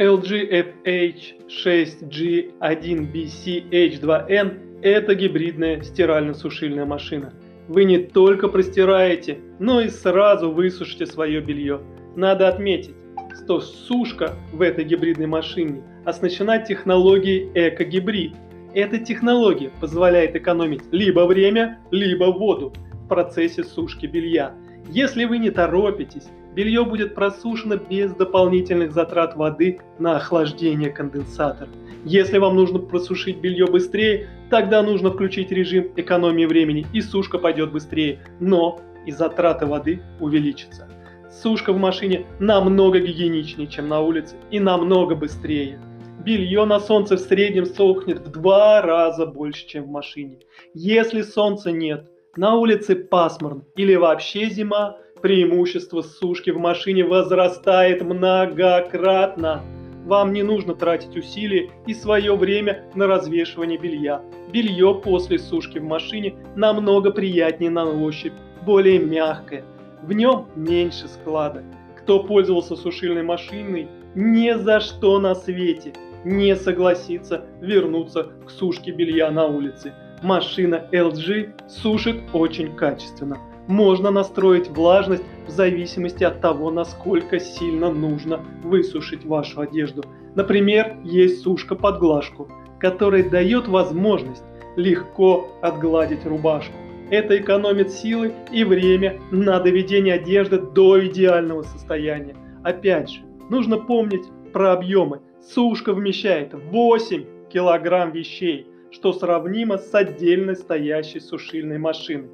LG FH6G1BC H2N – это гибридная стирально-сушильная машина. Вы не только простираете, но и сразу высушите свое белье. Надо отметить, что сушка в этой гибридной машине оснащена технологией эко-гибрид. Эта технология позволяет экономить либо время, либо воду в процессе сушки белья. Если вы не торопитесь, белье будет просушено без дополнительных затрат воды на охлаждение конденсатора. Если вам нужно просушить белье быстрее, тогда нужно включить режим экономии времени и сушка пойдет быстрее, но и затраты воды увеличатся. Сушка в машине намного гигиеничнее, чем на улице и намного быстрее. Белье на солнце в среднем сохнет в два раза больше, чем в машине. Если солнца нет, на улице пасмурно или вообще зима, преимущество сушки в машине возрастает многократно. Вам не нужно тратить усилия и свое время на развешивание белья. Белье после сушки в машине намного приятнее на ощупь, более мягкое. В нем меньше складок. Кто пользовался сушильной машиной, ни за что на свете не согласится вернуться к сушке белья на улице. Машина LG сушит очень качественно. Можно настроить влажность в зависимости от того, насколько сильно нужно высушить вашу одежду. Например, есть сушка под глажку, которая дает возможность легко отгладить рубашку. Это экономит силы и время на доведение одежды до идеального состояния. Опять же, нужно помнить про объемы. Сушка вмещает 8 килограмм вещей, что сравнимо с отдельно стоящей сушильной машиной.